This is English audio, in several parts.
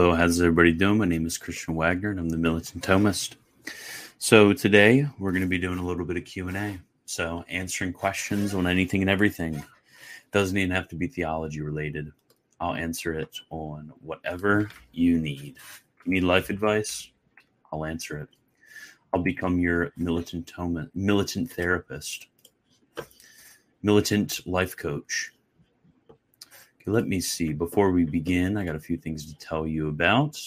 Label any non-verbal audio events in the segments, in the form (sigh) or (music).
Hello, how's everybody doing? My name is Christian Wagner, and I'm the Militant Thomist. So today we're going to be doing a little bit of Q and A. So answering questions on anything and everything doesn't even have to be theology related. I'll answer it on whatever you need. You need life advice? I'll answer it. I'll become your militant militant therapist, militant life coach. Okay, let me see. Before we begin, I got a few things to tell you about.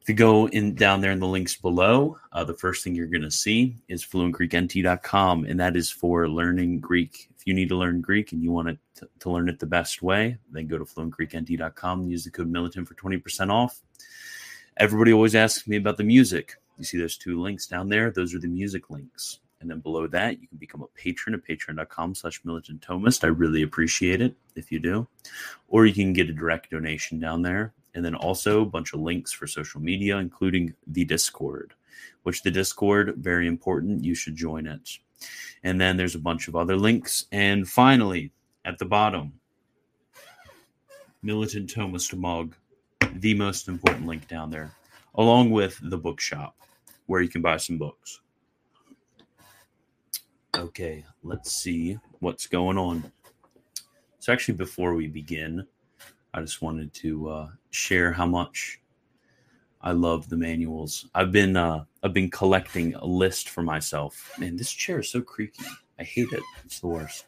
If you go in down there in the links below, uh, the first thing you're going to see is fluentgreeknt.com, and that is for learning Greek. If you need to learn Greek and you want to, to learn it the best way, then go to fluentgreeknt.com and use the code militant for 20% off. Everybody always asks me about the music. You see those two links down there? Those are the music links. And then below that, you can become a patron at patreon.com slash militant Thomist. I really appreciate it if you do. Or you can get a direct donation down there. And then also a bunch of links for social media, including the Discord, which the Discord, very important. You should join it. And then there's a bunch of other links. And finally, at the bottom, Militant Thomist mug, the most important link down there, along with the bookshop where you can buy some books. Okay, let's see what's going on. So, actually, before we begin, I just wanted to uh, share how much I love the manuals. I've been uh, I've been collecting a list for myself. Man, this chair is so creaky. I hate it. It's the worst.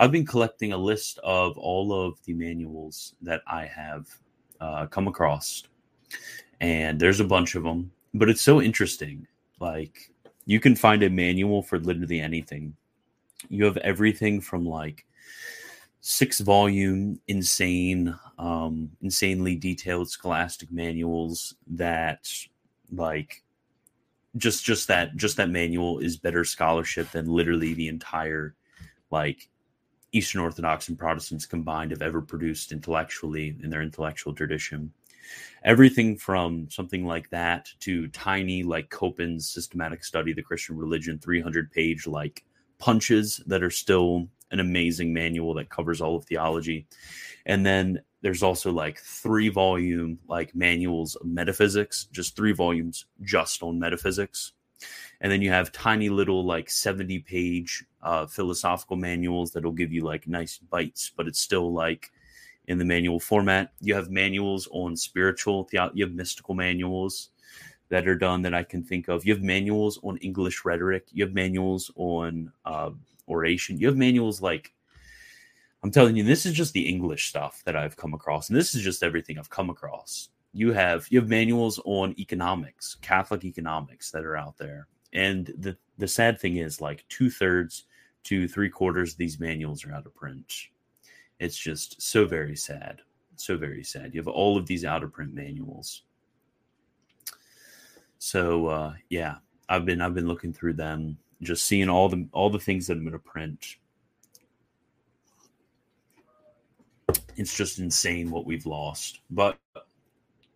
I've been collecting a list of all of the manuals that I have uh, come across, and there's a bunch of them. But it's so interesting. Like you can find a manual for literally anything. You have everything from like six volume, insane, um, insanely detailed scholastic manuals that like just just that just that manual is better scholarship than literally the entire like Eastern Orthodox and Protestants combined have ever produced intellectually in their intellectual tradition everything from something like that to tiny like Coppens' systematic study the Christian religion, 300 page like punches that are still an amazing manual that covers all of theology. And then there's also like three volume like manuals of metaphysics, just three volumes just on metaphysics. And then you have tiny little like 70 page uh, philosophical manuals that'll give you like nice bites, but it's still like in the manual format. You have manuals on spiritual, you have mystical manuals that are done that I can think of. You have manuals on English rhetoric. You have manuals on uh, oration. You have manuals like I'm telling you, this is just the English stuff that I've come across, and this is just everything I've come across. You have you have manuals on economics, Catholic economics that are out there, and the the sad thing is like two thirds to three quarters of these manuals are out of print. It's just so very sad. So very sad. You have all of these out of print manuals. So uh, yeah, I've been I've been looking through them, just seeing all the all the things that I'm gonna print. It's just insane what we've lost. But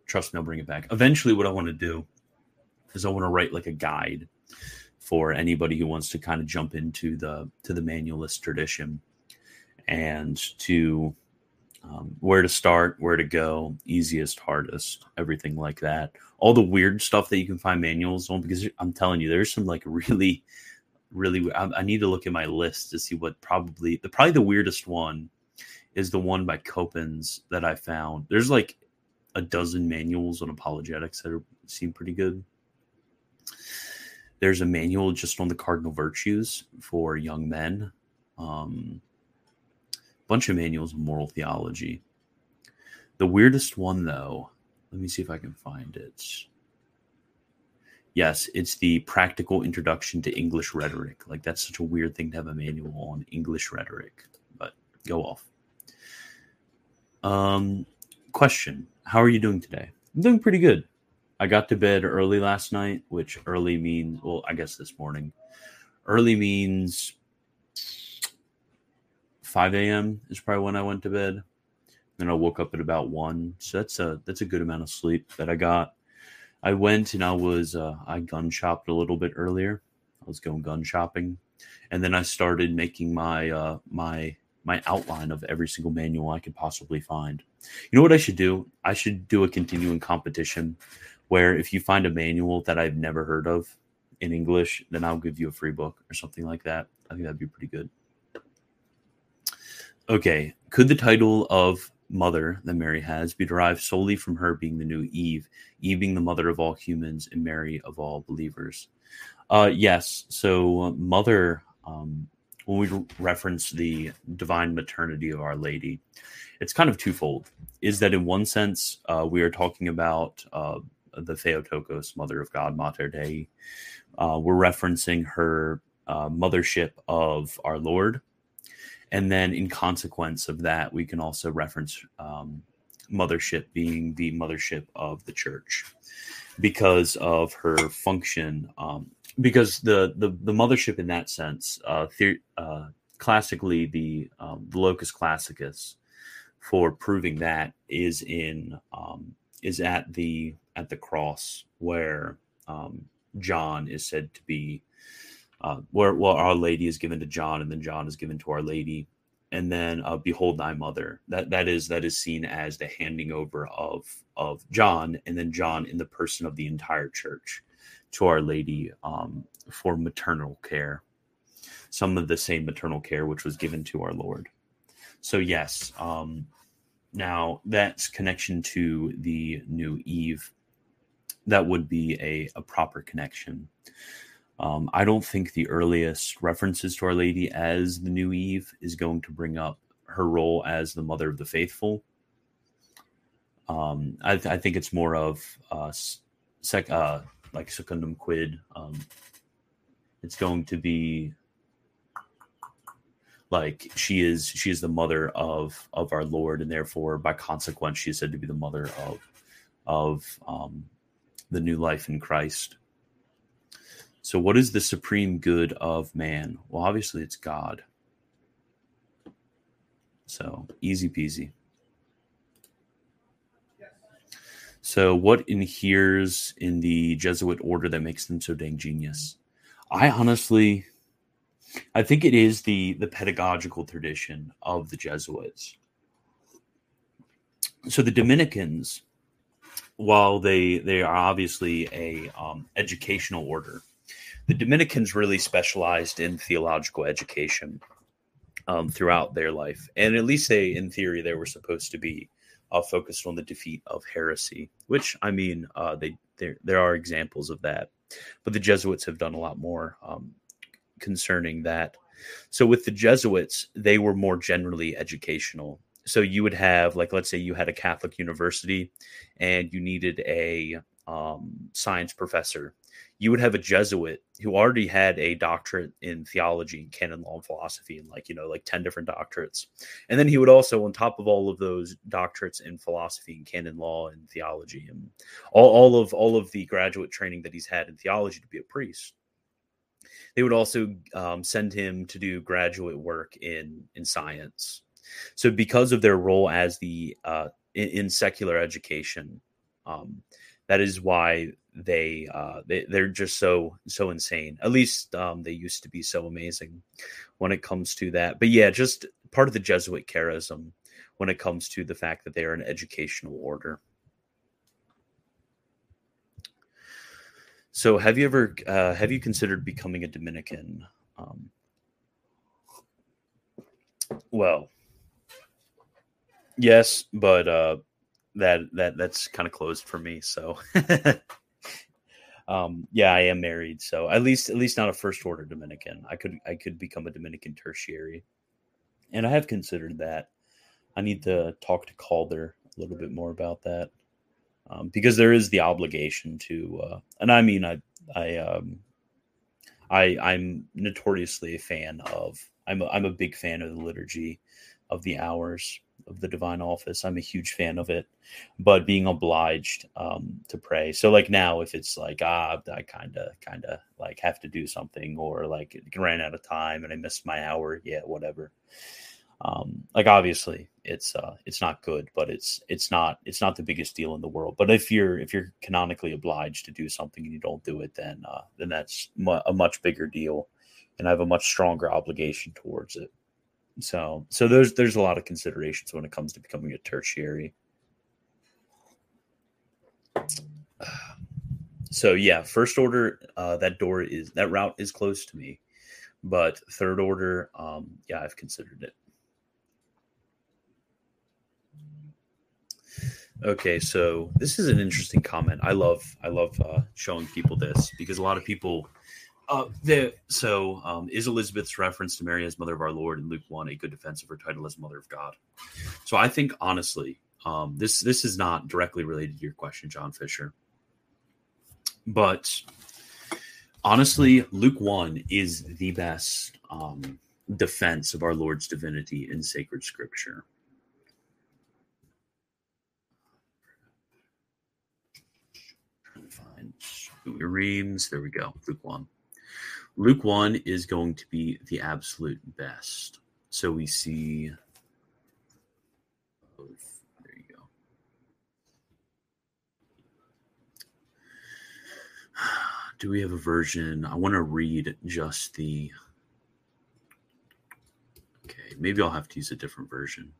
trust me, I'll bring it back. Eventually, what I want to do is I want to write like a guide for anybody who wants to kind of jump into the to the manualist tradition and to um, where to start, where to go, easiest, hardest, everything like that. All the weird stuff that you can find manuals on, because I'm telling you, there's some like really, really. I, I need to look at my list to see what probably the probably the weirdest one is the one by Coppens that I found. There's like a dozen manuals on apologetics that are, seem pretty good. There's a manual just on the cardinal virtues for young men. Um, bunch of manuals of moral theology. The weirdest one, though, let me see if I can find it. Yes, it's the practical introduction to English rhetoric. Like, that's such a weird thing to have a manual on English rhetoric, but go off. Um, question How are you doing today? I'm doing pretty good. I got to bed early last night, which early means, well, I guess this morning. Early means 5 a.m. is probably when I went to bed. Then I woke up at about one. So that's a that's a good amount of sleep that I got. I went and I was uh, I gun shopped a little bit earlier. I was going gun shopping, and then I started making my uh, my my outline of every single manual I could possibly find. You know what I should do? I should do a continuing competition where if you find a manual that I've never heard of in English, then I'll give you a free book or something like that. I think that'd be pretty good. Okay, could the title of mother that Mary has be derived solely from her being the new Eve, Eve being the mother of all humans and Mary of all believers? Uh, yes. So, uh, mother, um, when we reference the divine maternity of Our Lady, it's kind of twofold. Is that in one sense, uh, we are talking about uh, the Theotokos, Mother of God, Mater Dei. Uh, we're referencing her uh, mothership of our Lord. And then, in consequence of that, we can also reference um, mothership being the mothership of the church because of her function um, because the, the the mothership in that sense, uh, the, uh, classically the um, the locus classicus for proving that is in um, is at the at the cross where um, John is said to be uh, where Our Lady is given to John and then John is given to Our Lady and then uh, behold thy mother that that is that is seen as the handing over of of John and then John in the person of the entire church to Our Lady um, for maternal care, some of the same maternal care which was given to our Lord. So, yes, um, now that's connection to the new Eve. That would be a, a proper connection. Um, I don't think the earliest references to Our Lady as the new Eve is going to bring up her role as the mother of the faithful. Um, I, I, think it's more of uh, sec, uh, like secundum quid. Um, it's going to be like she is she is the mother of of our Lord, and therefore by consequence she is said to be the mother of of um, the new life in Christ. So, what is the supreme good of man? Well, obviously, it's God. So, easy peasy. So, what inheres in the Jesuit order that makes them so dang genius? I honestly, I think it is the the pedagogical tradition of the Jesuits. So the Dominicans, while they they are obviously a um, educational order, the Dominicans really specialized in theological education um, throughout their life, and at least they, in theory, they were supposed to be uh, focused on the defeat of heresy, which I mean, uh, they there there are examples of that, but the Jesuits have done a lot more um, concerning that. So with the Jesuits, they were more generally educational. So you would have, like, let's say you had a Catholic university, and you needed a um, science professor you would have a Jesuit who already had a doctorate in theology and canon law and philosophy and like, you know, like 10 different doctorates. And then he would also, on top of all of those doctorates in philosophy and canon law and theology and all, all of all of the graduate training that he's had in theology to be a priest, they would also um, send him to do graduate work in in science. So because of their role as the uh, in, in secular education, um, that is why they uh they, they're just so so insane. At least um they used to be so amazing when it comes to that. But yeah just part of the jesuit charism when it comes to the fact that they are an educational order. So have you ever uh, have you considered becoming a dominican? Um well yes but uh that that that's kind of closed for me so (laughs) um, yeah, I am married, so at least at least not a first order Dominican. I could I could become a Dominican tertiary, and I have considered that. I need to talk to Calder a little bit more about that um, because there is the obligation to, uh, and I mean I I um, I I'm notoriously a fan of I'm a, I'm a big fan of the liturgy of the hours of the divine office. I'm a huge fan of it, but being obliged um, to pray. So like now, if it's like ah, I kind of kind of like have to do something, or like it ran out of time and I missed my hour, yeah, whatever. Um, like obviously it's uh it's not good but it's it's not it's not the biggest deal in the world but if you're if you're canonically obliged to do something and you don't do it then uh then that's mu- a much bigger deal and i have a much stronger obligation towards it So so there's there's a lot of considerations when it comes to becoming a tertiary. (sighs) So yeah, first order, uh, that door is that route is close to me, but third order, um, yeah, I've considered it. Okay, so this is an interesting comment. I love I love uh, showing people this because a lot of people. Uh, the, so um, is Elizabeth's reference to Mary as mother of our Lord in Luke one a good defense of her title as mother of God? So I think honestly, um, this this is not directly related to your question, John Fisher, but honestly, Luke one is the best um, defense of our Lord's divinity in sacred Scripture. find Rheims. There we go. Luke 1. Luke 1 is going to be the absolute best. So we see. There you go. (sighs) Do we have a version? I want to read just the. Okay, maybe I'll have to use a different version.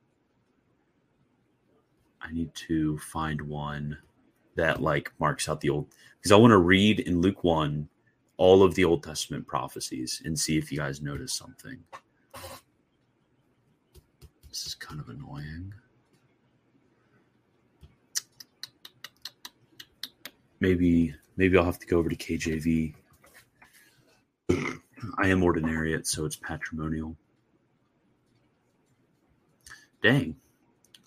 I need to find one that like marks out the old because I want to read in Luke 1 all of the Old Testament prophecies and see if you guys notice something. This is kind of annoying. Maybe maybe I'll have to go over to KJV. (clears throat) I am ordinariate, so it's patrimonial. Dang.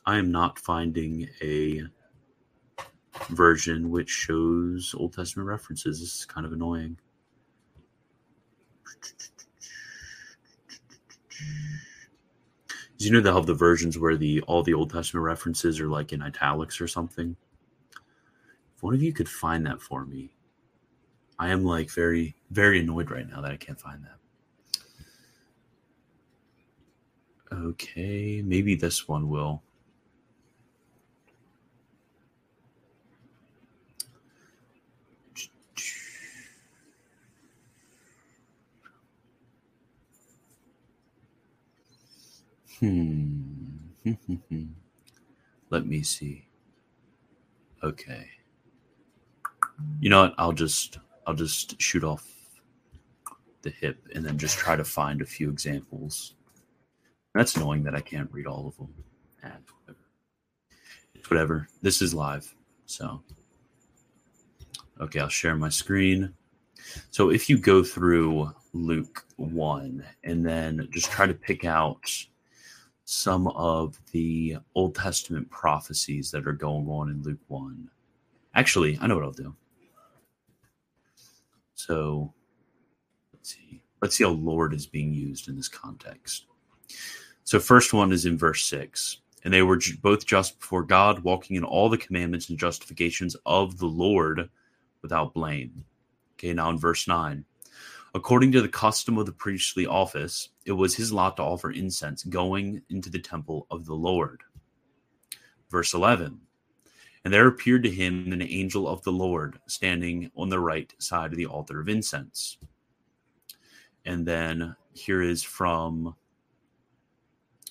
I am not finding a version which shows Old Testament references. This is kind of annoying. You know they have the versions where the all the Old Testament references are like in italics or something? If one of you could find that for me, I am like very very annoyed right now that I can't find that. Okay, maybe this one will. Hmm. (laughs) Let me see. Okay. You know what? I'll just I'll just shoot off the hip and then just try to find a few examples. That's annoying that I can't read all of them. And it's whatever. This is live, so okay. I'll share my screen. So if you go through Luke one and then just try to pick out some of the Old Testament prophecies that are going on in Luke 1. Actually, I know what I'll do. So let's see. Let's see how Lord is being used in this context. So, first one is in verse 6. And they were both just before God, walking in all the commandments and justifications of the Lord without blame. Okay, now in verse 9. According to the custom of the priestly office, it was his lot to offer incense going into the temple of the Lord. Verse 11 And there appeared to him an angel of the Lord standing on the right side of the altar of incense. And then here is from,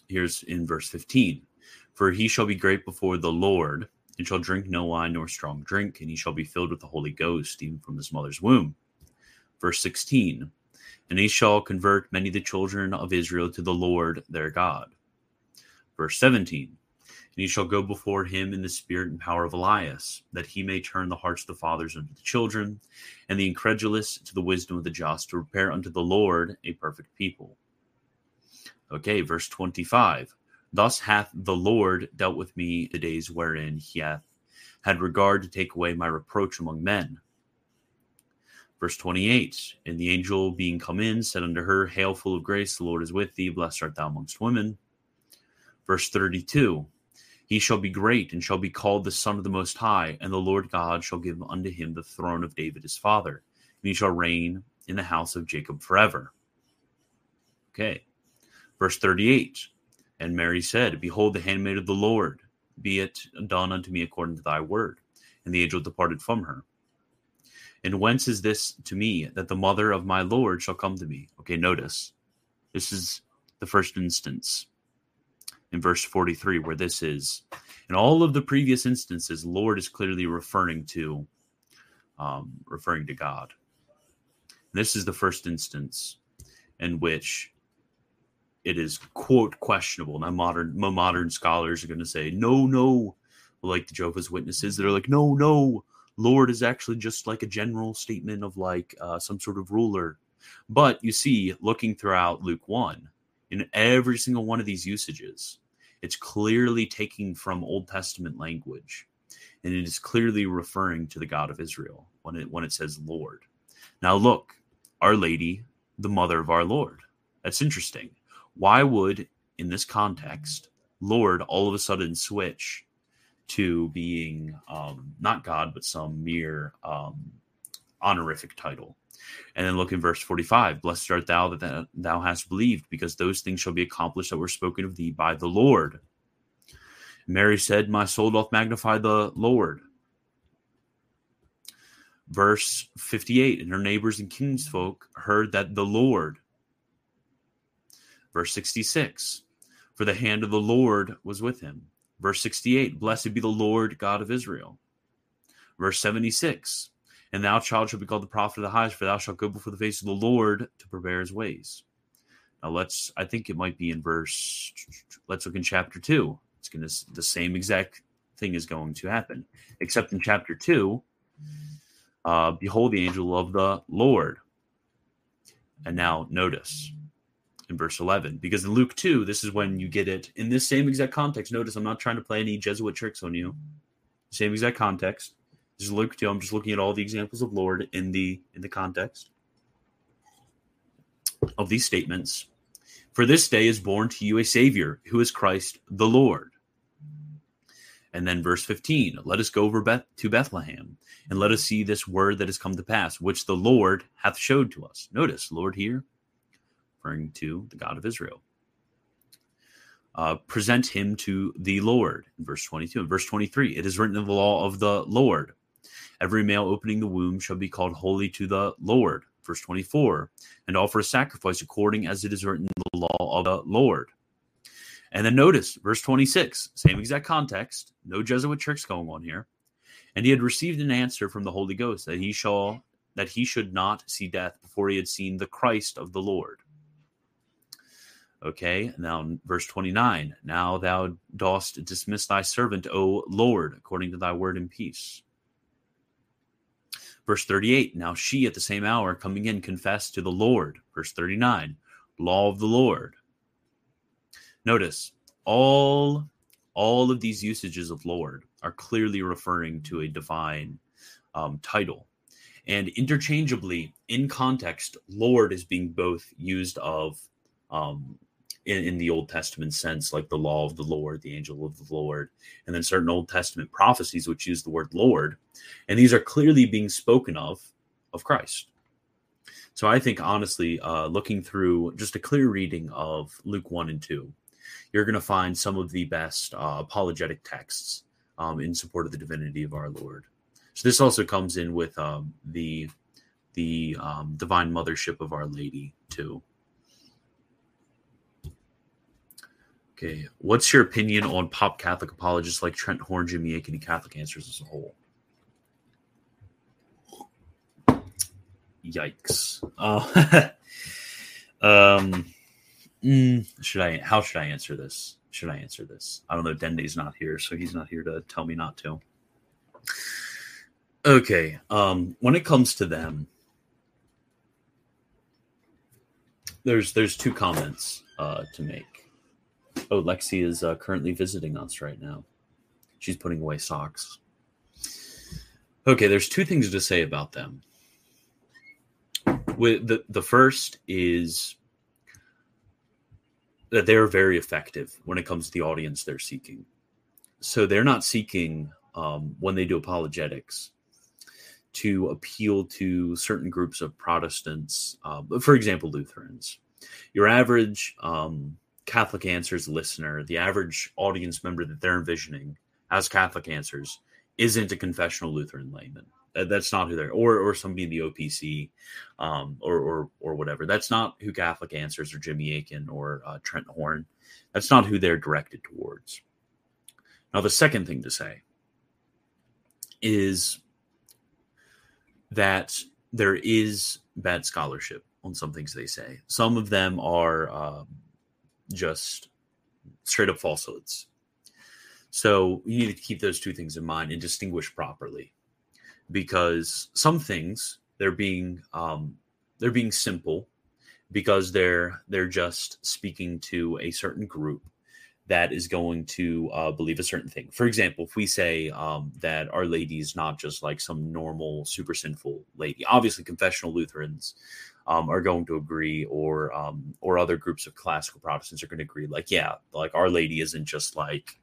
here's in verse 15 For he shall be great before the Lord, and shall drink no wine nor strong drink, and he shall be filled with the Holy Ghost, even from his mother's womb Verse 16 And he shall convert many of the children of Israel to the Lord their God. Verse 17 And he shall go before him in the spirit and power of Elias, that he may turn the hearts of the fathers unto the children, and the incredulous to the wisdom of the just, to prepare unto the Lord a perfect people. Okay, verse 25. Thus hath the Lord dealt with me the days wherein he hath had regard to take away my reproach among men. Verse 28 And the angel being come in said unto her, Hail, full of grace, the Lord is with thee, blessed art thou amongst women. Verse 32 He shall be great and shall be called the Son of the Most High, and the Lord God shall give unto him the throne of David his father, and he shall reign in the house of Jacob forever. Okay. Verse 38 And Mary said, Behold, the handmaid of the Lord, be it done unto me according to thy word. And the angel departed from her. And whence is this to me that the mother of my Lord shall come to me? Okay, notice this is the first instance in verse 43, where this is. In all of the previous instances, Lord is clearly referring to um, referring to God. This is the first instance in which it is quote questionable. Now modern modern scholars are going to say no, no, like the Jehovah's Witnesses. They're like no, no. Lord is actually just like a general statement of like uh, some sort of ruler. But you see, looking throughout Luke one, in every single one of these usages, it's clearly taking from Old Testament language, and it is clearly referring to the God of Israel when it when it says Lord. Now look, Our Lady, the mother of our Lord. That's interesting. Why would, in this context, Lord all of a sudden switch to being um, not God, but some mere um, honorific title? And then look in verse 45 Blessed art thou that thou hast believed, because those things shall be accomplished that were spoken of thee by the Lord. Mary said, My soul doth magnify the Lord. Verse 58 And her neighbors and kinsfolk heard that the Lord. Verse 66 For the hand of the Lord was with him. Verse 68 Blessed be the Lord God of Israel. Verse 76 and thou, child, shall be called the prophet of the highest, for thou shalt go before the face of the Lord to prepare his ways. Now let's, I think it might be in verse, let's look in chapter 2. It's going to, the same exact thing is going to happen. Except in chapter 2, uh, behold the angel of the Lord. And now notice in verse 11, because in Luke 2, this is when you get it in this same exact context. Notice I'm not trying to play any Jesuit tricks on you. Same exact context. Just look to I'm just looking at all the examples of Lord in the in the context of these statements. For this day is born to you a Savior, who is Christ the Lord. And then verse 15, let us go over Beth- to Bethlehem, and let us see this word that has come to pass, which the Lord hath showed to us. Notice, Lord here, referring to the God of Israel. Uh, present him to the Lord in verse 22. and verse 23, it is written in the law of the Lord Every male opening the womb shall be called holy to the Lord. Verse 24, and offer a sacrifice according as it is written in the law of the Lord. And then notice verse 26, same exact context, no Jesuit tricks going on here. And he had received an answer from the Holy Ghost that he shall that he should not see death before he had seen the Christ of the Lord. Okay, now verse 29. Now thou dost dismiss thy servant, O Lord, according to thy word in peace. Verse 38 Now she at the same hour coming in confessed to the Lord. Verse 39 Law of the Lord. Notice all all of these usages of Lord are clearly referring to a divine um, title. And interchangeably, in context, Lord is being both used of um, in, in, the Old Testament sense, like the law of the Lord, the angel of the Lord, and then certain Old Testament prophecies which use the word Lord. And these are clearly being spoken of of Christ. So I think, honestly, uh, looking through just a clear reading of Luke 1 and 2, you're going to find some of the best uh, apologetic texts um, in support of the divinity of our Lord. So this also comes in with um, the the um, divine mothership of Our Lady too. Okay, what's your opinion on pop Catholic apologists like Trent Horn, Jimmy Akin, and Catholic Answers as a whole? Yikes. Uh, (laughs) um, mm, should I? How should I answer this? Should I answer this? I don't know. Dende's not here, so he's not here to tell me not to. Okay. Um, when it comes to them, there's there's two comments uh, to make. Oh, Lexi is uh, currently visiting us right now. She's putting away socks. Okay, there's two things to say about them. With the the first is that they're very effective when it comes to the audience they're seeking. So they're not seeking um, when they do apologetics to appeal to certain groups of Protestants, uh, for example, Lutherans. Your average um, Catholic Answers listener, the average audience member that they're envisioning as Catholic Answers, isn't a confessional Lutheran layman. That's not who they're or or somebody in the OPC, um, or or or whatever. That's not who Catholic Answers or Jimmy Akin or uh, Trent Horn. That's not who they're directed towards. Now, the second thing to say is that there is bad scholarship on some things they say. Some of them are um, just straight up falsehoods. So you need to keep those two things in mind and distinguish properly, because some things they're being um, they're being simple because they're they're just speaking to a certain group that is going to uh, believe a certain thing. For example, if we say um, that Our Lady is not just like some normal super sinful lady, obviously confessional Lutherans um, are going to agree, or um, or other groups of classical Protestants are going to agree. Like, yeah, like Our Lady isn't just like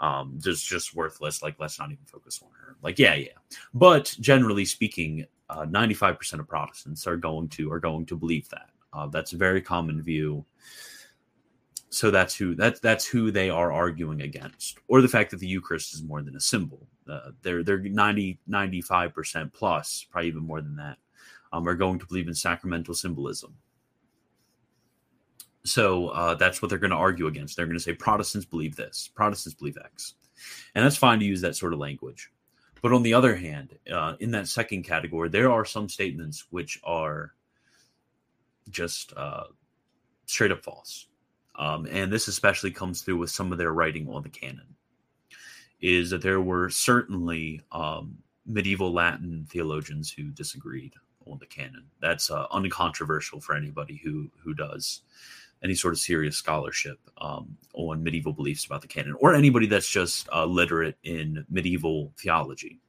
um, just just worthless. Like, let's not even focus on her. Like, yeah, yeah. But generally speaking, ninety five percent of Protestants are going to are going to believe that. Uh, that's a very common view so that's who that's that's who they are arguing against or the fact that the eucharist is more than a symbol uh, they're they're 90 95% plus probably even more than that um, are going to believe in sacramental symbolism. So uh, that's what they're going to argue against. They're going to say protestants believe this. Protestants believe x. And that's fine to use that sort of language. But on the other hand uh, in that second category there are some statements which are just uh, straight up false. Um, and this especially comes through with some of their writing on the canon, is that there were certainly um, medieval Latin theologians who disagreed on the canon. That's uh, uncontroversial for anybody who who does any sort of serious scholarship um, on medieval beliefs about the canon, or anybody that's just uh, literate in medieval theology.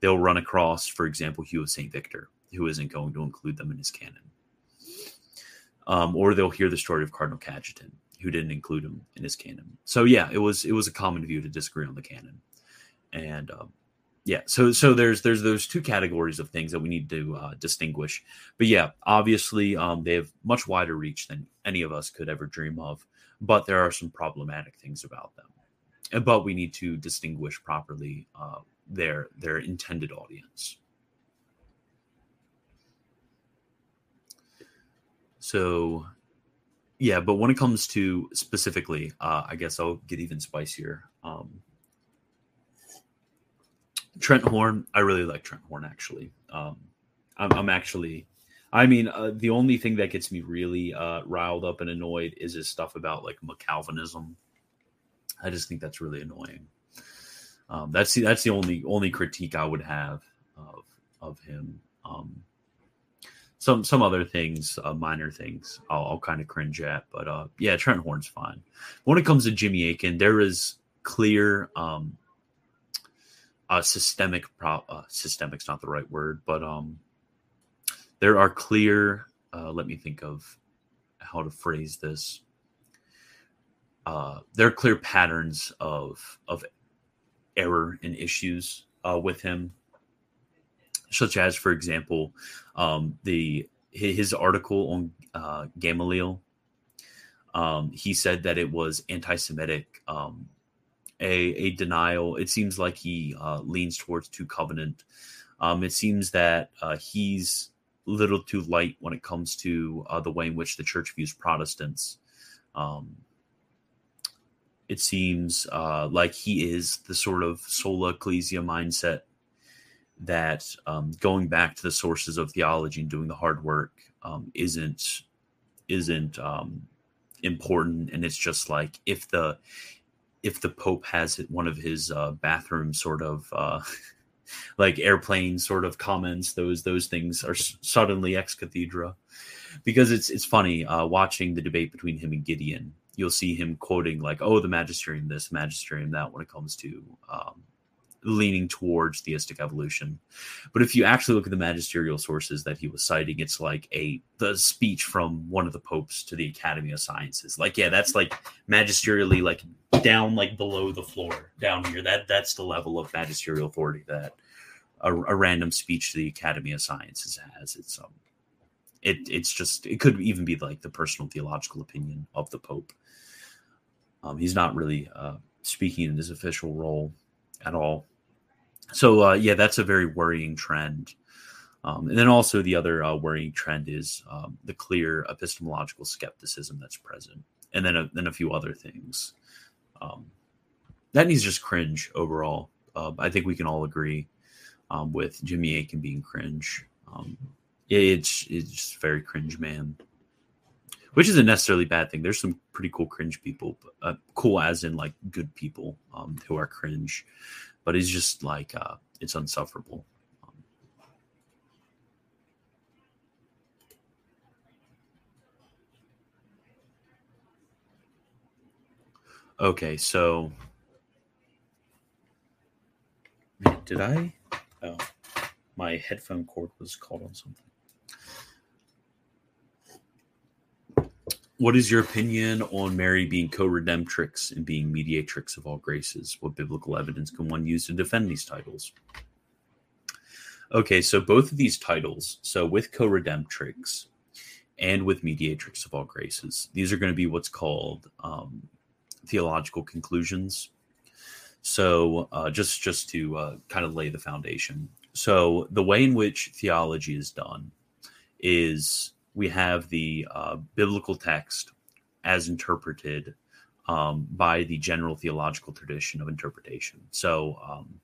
They'll run across, for example, Hugh of St. Victor, who isn't going to include them in his canon. Um, or they'll hear the story of Cardinal Cajetan, who didn't include him in his canon. So yeah, it was it was a common view to disagree on the canon, and um, yeah, so so there's there's those two categories of things that we need to uh, distinguish. But yeah, obviously um, they have much wider reach than any of us could ever dream of. But there are some problematic things about them, but we need to distinguish properly uh, their their intended audience. So yeah, but when it comes to specifically, uh, I guess I'll get even spicier. Um, Trent Horn, I really like Trent Horn actually. Um, I'm, I'm, actually, I mean, uh, the only thing that gets me really uh, riled up and annoyed is his stuff about like McCalvinism. I just think that's really annoying. Um, that's the, that's the only only critique I would have of of him. Um, some some other things, uh, minor things, I'll, I'll kind of cringe at. But uh, yeah, Trent Horn's fine. When it comes to Jimmy Akin, there is clear um, uh, systemic pro- uh, systemic's not the right word, but um, there are clear. Uh, let me think of how to phrase this. Uh, there are clear patterns of of error and issues uh, with him such as, for example, um, the his article on uh, Gamaliel. Um, he said that it was anti-Semitic, um, a, a denial. It seems like he uh, leans towards two covenant. Um, it seems that uh, he's a little too light when it comes to uh, the way in which the church views Protestants. Um, it seems uh, like he is the sort of sola ecclesia mindset that um, going back to the sources of theology and doing the hard work um, isn't isn't um, important, and it's just like if the if the Pope has one of his uh, bathroom sort of uh, (laughs) like airplane sort of comments, those those things are suddenly ex cathedra, because it's it's funny uh, watching the debate between him and Gideon. You'll see him quoting like, "Oh, the magisterium this, magisterium that," when it comes to um, leaning towards theistic evolution. But if you actually look at the magisterial sources that he was citing, it's like a the speech from one of the popes to the Academy of Sciences. Like, yeah, that's like magisterially like down like below the floor down here. That that's the level of magisterial authority that a, a random speech to the Academy of Sciences has. It's um it it's just it could even be like the personal theological opinion of the Pope. Um, he's not really uh, speaking in his official role at all. So uh, yeah, that's a very worrying trend. Um, and then also the other uh, worrying trend is um, the clear epistemological skepticism that's present, and then a, then a few other things. Um, that needs just cringe overall. Uh, I think we can all agree um, with Jimmy Akin being cringe. Um, it's it's very cringe, man. Which isn't necessarily a bad thing. There's some pretty cool cringe people, uh, cool as in like good people um, who are cringe, but it's just like uh, it's unsufferable. Okay, so did I? Oh, my headphone cord was caught on something. What is your opinion on Mary being co-redemptrix and being mediatrix of all graces? What biblical evidence can one use to defend these titles? Okay, so both of these titles, so with co-redemptrix and with mediatrix of all graces, these are going to be what's called um, theological conclusions. So uh, just just to uh, kind of lay the foundation. So the way in which theology is done is we have the uh, biblical text as interpreted um, by the general theological tradition of interpretation. So, um,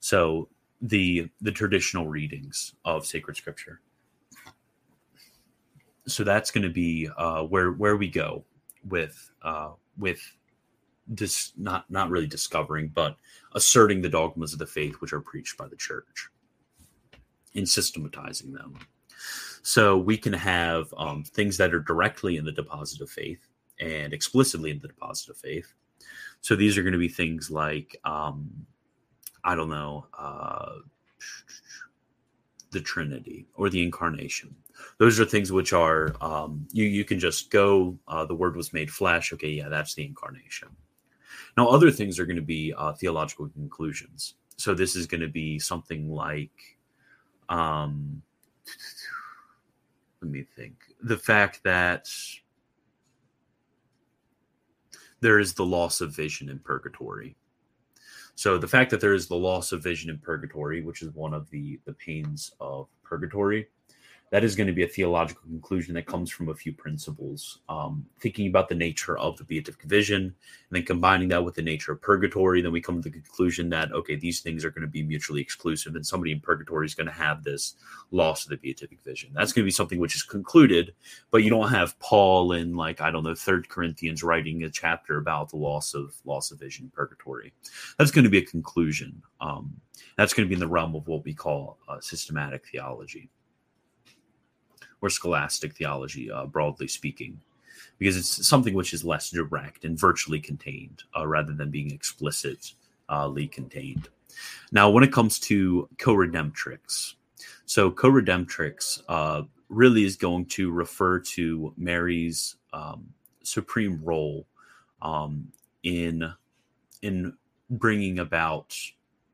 so the the traditional readings of sacred scripture. So that's going to be uh, where where we go with uh, with this not not really discovering, but asserting the dogmas of the faith which are preached by the church and systematizing them. So we can have um, things that are directly in the deposit of faith and explicitly in the deposit of faith. So these are going to be things like, um, I don't know, uh, the Trinity or the Incarnation. Those are things which are um, you you can just go. Uh, the Word was made flesh. Okay, yeah, that's the Incarnation. Now, other things are going to be uh, theological conclusions. So this is going to be something like, um, let me think, the fact that there is the loss of vision in purgatory. So the fact that there is the loss of vision in purgatory, which is one of the the pains of purgatory, that is going to be a theological conclusion that comes from a few principles. Um, thinking about the nature of the beatific vision, and then combining that with the nature of purgatory, then we come to the conclusion that okay, these things are going to be mutually exclusive, and somebody in purgatory is going to have this loss of the beatific vision. That's going to be something which is concluded, but you don't have Paul in like I don't know Third Corinthians writing a chapter about the loss of loss of vision in purgatory. That's going to be a conclusion. Um, that's going to be in the realm of what we call uh, systematic theology or scholastic theology, uh, broadly speaking, because it's something which is less direct and virtually contained uh, rather than being explicitly contained. Now, when it comes to co-redemptrix, so co-redemptrix uh, really is going to refer to Mary's um, supreme role um, in in bringing about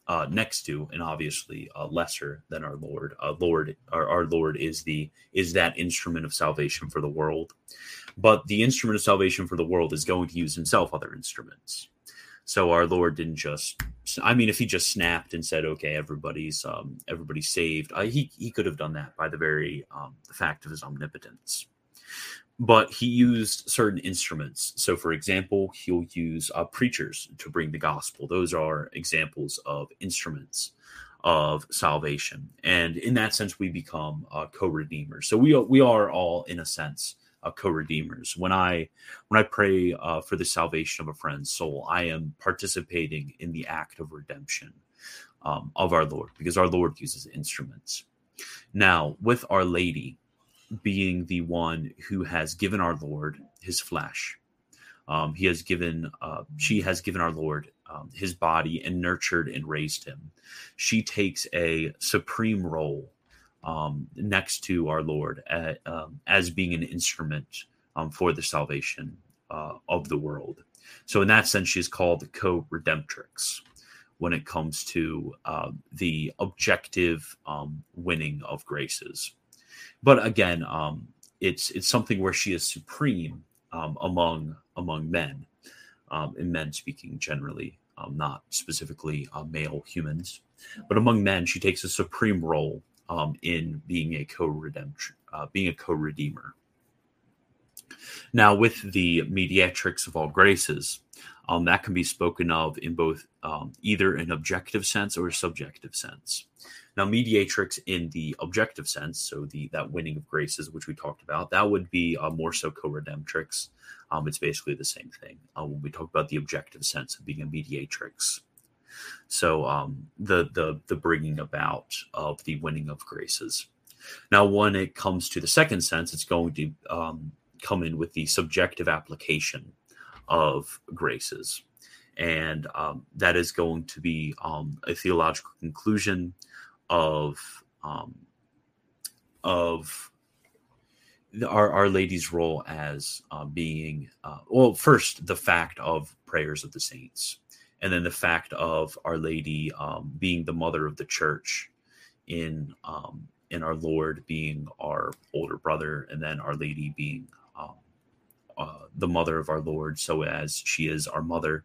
uh, next to and obviously uh, lesser than our Lord. Uh, Lord, our, our Lord is the is that instrument of salvation for the world, but the instrument of salvation for the world is going to use himself other instruments. So our Lord didn't just. I mean, if he just snapped and said, "Okay, everybody's um, everybody's saved," uh, he he could have done that by the very um, the fact of his omnipotence but he used certain instruments. So, for example, he'll use uh, preachers to bring the gospel. Those are examples of instruments of salvation, and in that sense, we become uh, co-redeemers. So we we are all, in a sense, uh, co-redeemers. When I when I pray uh, for the salvation of a friend's soul, I am participating in the act of redemption um, of our Lord, because our Lord uses instruments. Now, with Our Lady being the one who has given our Lord his flesh. Um, he has given, uh, she has given our Lord um, his body and nurtured and raised him. She takes a supreme role um, next to our Lord at, um, as being an instrument um, for the salvation uh, of the world. So, in that sense, she is called the co redemptrix when it comes to uh, the objective um, winning of graces but again, um, it's it's something where she is supreme um, among among men, um, men speaking generally. um, not specifically uh, male humans. But among men, she takes a supreme role um, in being a co-redemption, uh, being a co-redeemer. Now, with the mediatrix of all graces, um, that can be spoken of in both um, either an objective sense or a subjective sense. Now, mediatrix in the objective sense, so the that winning of graces, which we talked about, that would be uh, more so co-redemptrix. Um, it's basically the same thing uh, when we talk about the objective sense of being a mediatrix. So um, the the the bringing about of the winning of graces. Now, when it comes to the second sense, it's going to um, come in with the subjective application of graces. And um, that is going to be um, a theological conclusion of um, of the, our Our Lady's role as uh, being uh, well, first the fact of prayers of the saints, and then the fact of Our Lady um, being the mother of the church in um, in our Lord being our older brother, and then Our Lady being um, uh, the mother of our Lord, so as she is our mother.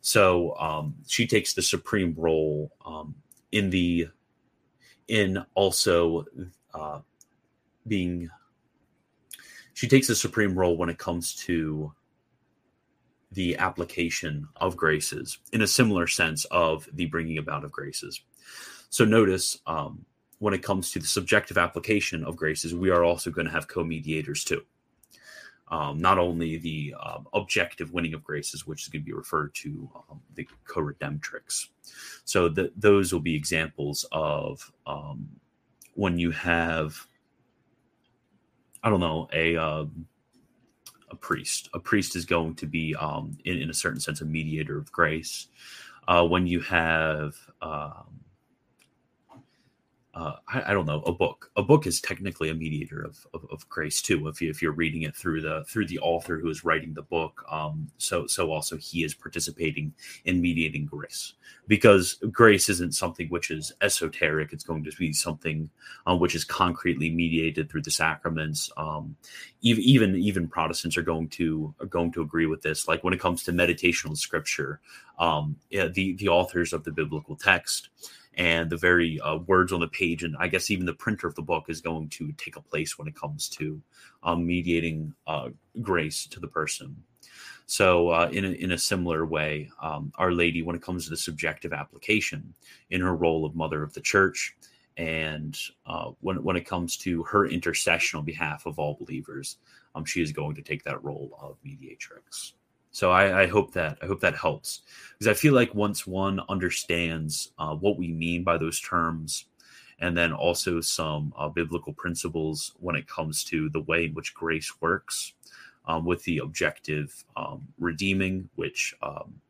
So um, she takes the supreme role um, in the in also uh, being. She takes a supreme role when it comes to the application of graces in a similar sense of the bringing about of graces. So notice um, when it comes to the subjective application of graces, we are also going to have co-mediators too um, not only the um, objective winning of graces, which is going to be referred to um, the co-redemptrix. So the, those will be examples of um, when you have, I don't know, a uh, a priest. A priest is going to be, um, in, in a certain sense, a mediator of grace. Uh, when you have um, uh, I, I, don't know a book. A book is technically a mediator of, of, of, grace too. If you if you're reading it through the through the author who is writing the book, um, so so also he is participating in mediating grace because grace isn't something which is esoteric. It's going to be something um, which is concretely mediated through the sacraments. Um, even even even Protestants are going to are going to agree with this. Like when it comes to meditational scripture, um, the the authors of the biblical text and the very uh, words on the page, and I guess even the printer of the book is going to take a place when it comes to um, mediating uh, grace to the person. So, uh, in, a, in a similar way, um, Our Lady, when it comes to the subjective application in her role of Mother of the Church, and uh, when, when it comes to her intercession on behalf of all believers, um, she is going to take that role of mediatrix. So I, I, hope that I hope that helps because I feel like once one understands uh, what we mean by those terms, and then also some uh, biblical principles when it comes to the way in which grace works, um, with the objective um, redeeming, which um,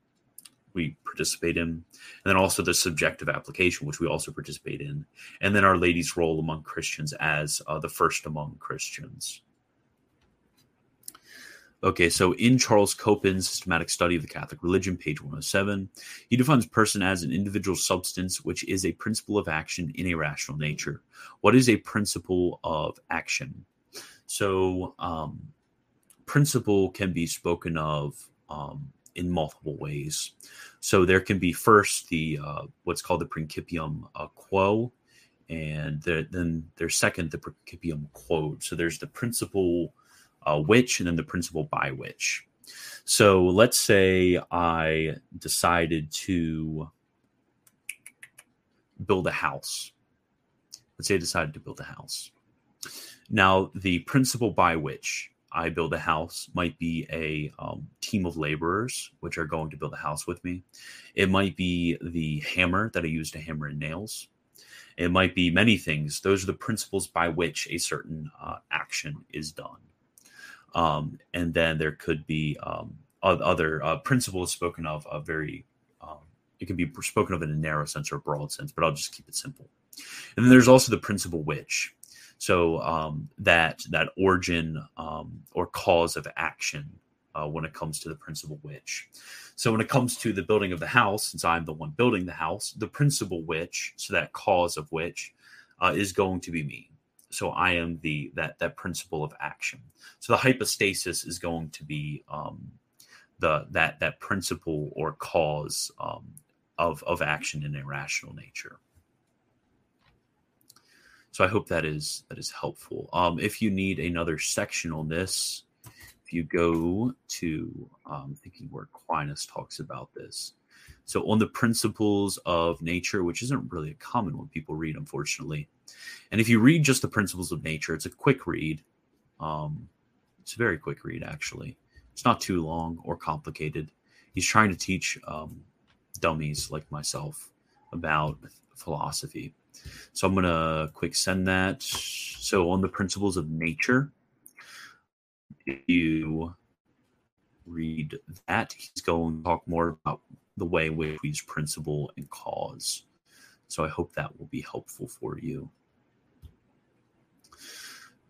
we participate in, and then also the subjective application, which we also participate in, and then Our Lady's role among Christians as uh, the first among Christians. Okay, so in Charles Coppens' Systematic Study of the Catholic Religion, page 107, he defines person as an individual substance which is a principle of action in a rational nature. What is a principle of action? So, um, principle can be spoken of um, in multiple ways. So there can be first the uh, what's called the principium uh, quo, and the, then there's second the principium quod. So there's the principle uh, which and then the principle by which. So let's say I decided to build a house. Let's say I decided to build a house. Now, the principle by which I build a house might be a um, team of laborers, which are going to build a house with me. It might be the hammer that I use to hammer in nails. It might be many things. Those are the principles by which a certain uh, action is done. Um, and then there could be um, other uh, principles spoken of, a very, um, it can be spoken of in a narrow sense or a broad sense, but I'll just keep it simple. And then there's also the principle which. So um, that that origin um, or cause of action uh, when it comes to the principle which. So when it comes to the building of the house, since I'm the one building the house, the principle which, so that cause of which, uh, is going to be me so I am the that that principle of action. So the hypostasis is going to be um, the that that principle or cause um, of of action in irrational nature. So I hope that is that is helpful. Um, if you need another section on this, if you go to um, thinking where Aquinas talks about this, so on the principles of nature, which isn't really a common one people read, unfortunately. And if you read just the principles of nature, it's a quick read. Um, it's a very quick read, actually. It's not too long or complicated. He's trying to teach um, dummies like myself about philosophy. So I'm going to quick send that. So on the principles of nature, if you read that, he's going to talk more about the way in which we use principle and cause. So I hope that will be helpful for you.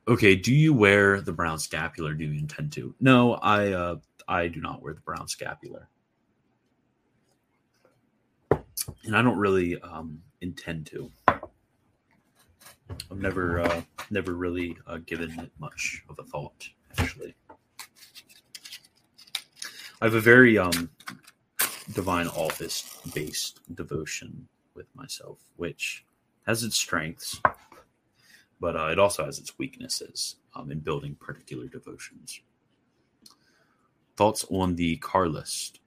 Okay, do you wear the brown scapular? Do you intend to? No, I uh, I do not wear the brown scapular, and I don't really um, intend to. I've never uh, never really uh, given it much of a thought. Actually, I have a very um, divine office based devotion with myself, which has its strengths, but uh, it also has its weaknesses um, in building particular devotions. Thoughts on the car list?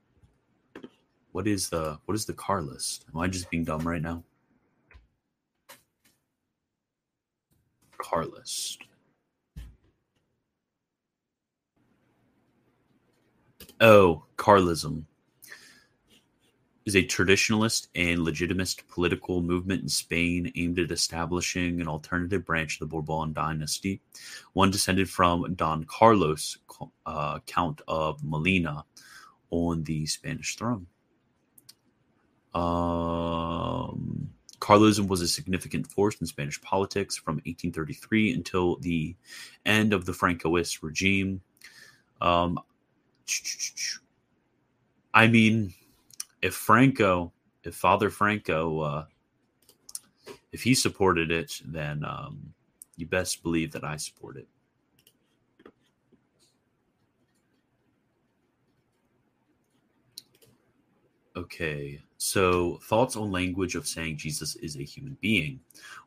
What is the what is the car list? Am I just being dumb right now? Car list. Oh, Carlism is a traditionalist and legitimist political movement in Spain aimed at establishing an alternative branch of the Bourbon dynasty, one descended from Don Carlos, uh, Count of Molina, on the Spanish throne. Um, Carlism was a significant force in Spanish politics from 1833 until the end of the Francoist regime. Um, I mean, if Franco, if Father Franco, uh, if he supported it, then um, you best believe that I support it. Okay, so thoughts on language of saying Jesus is a human being.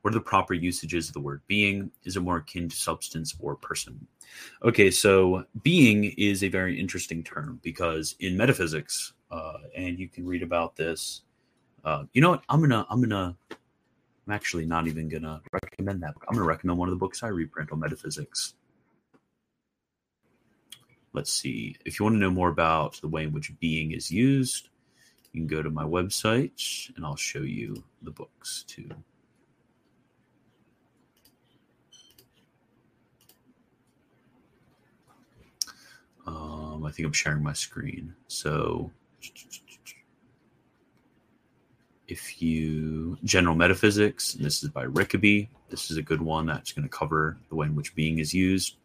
What are the proper usages of the word being? Is it more akin to substance or person? Okay, so being is a very interesting term because in metaphysics, uh, and you can read about this. Uh, you know what? I'm gonna I'm gonna I'm actually not even gonna recommend that book. I'm gonna recommend one of the books I reprint on metaphysics. Let's see. If you want to know more about the way in which being is used, you can go to my website and I'll show you the books too. Um, I think I'm sharing my screen. So if you general metaphysics this is by rickaby this is a good one that's going to cover the way in which being is used.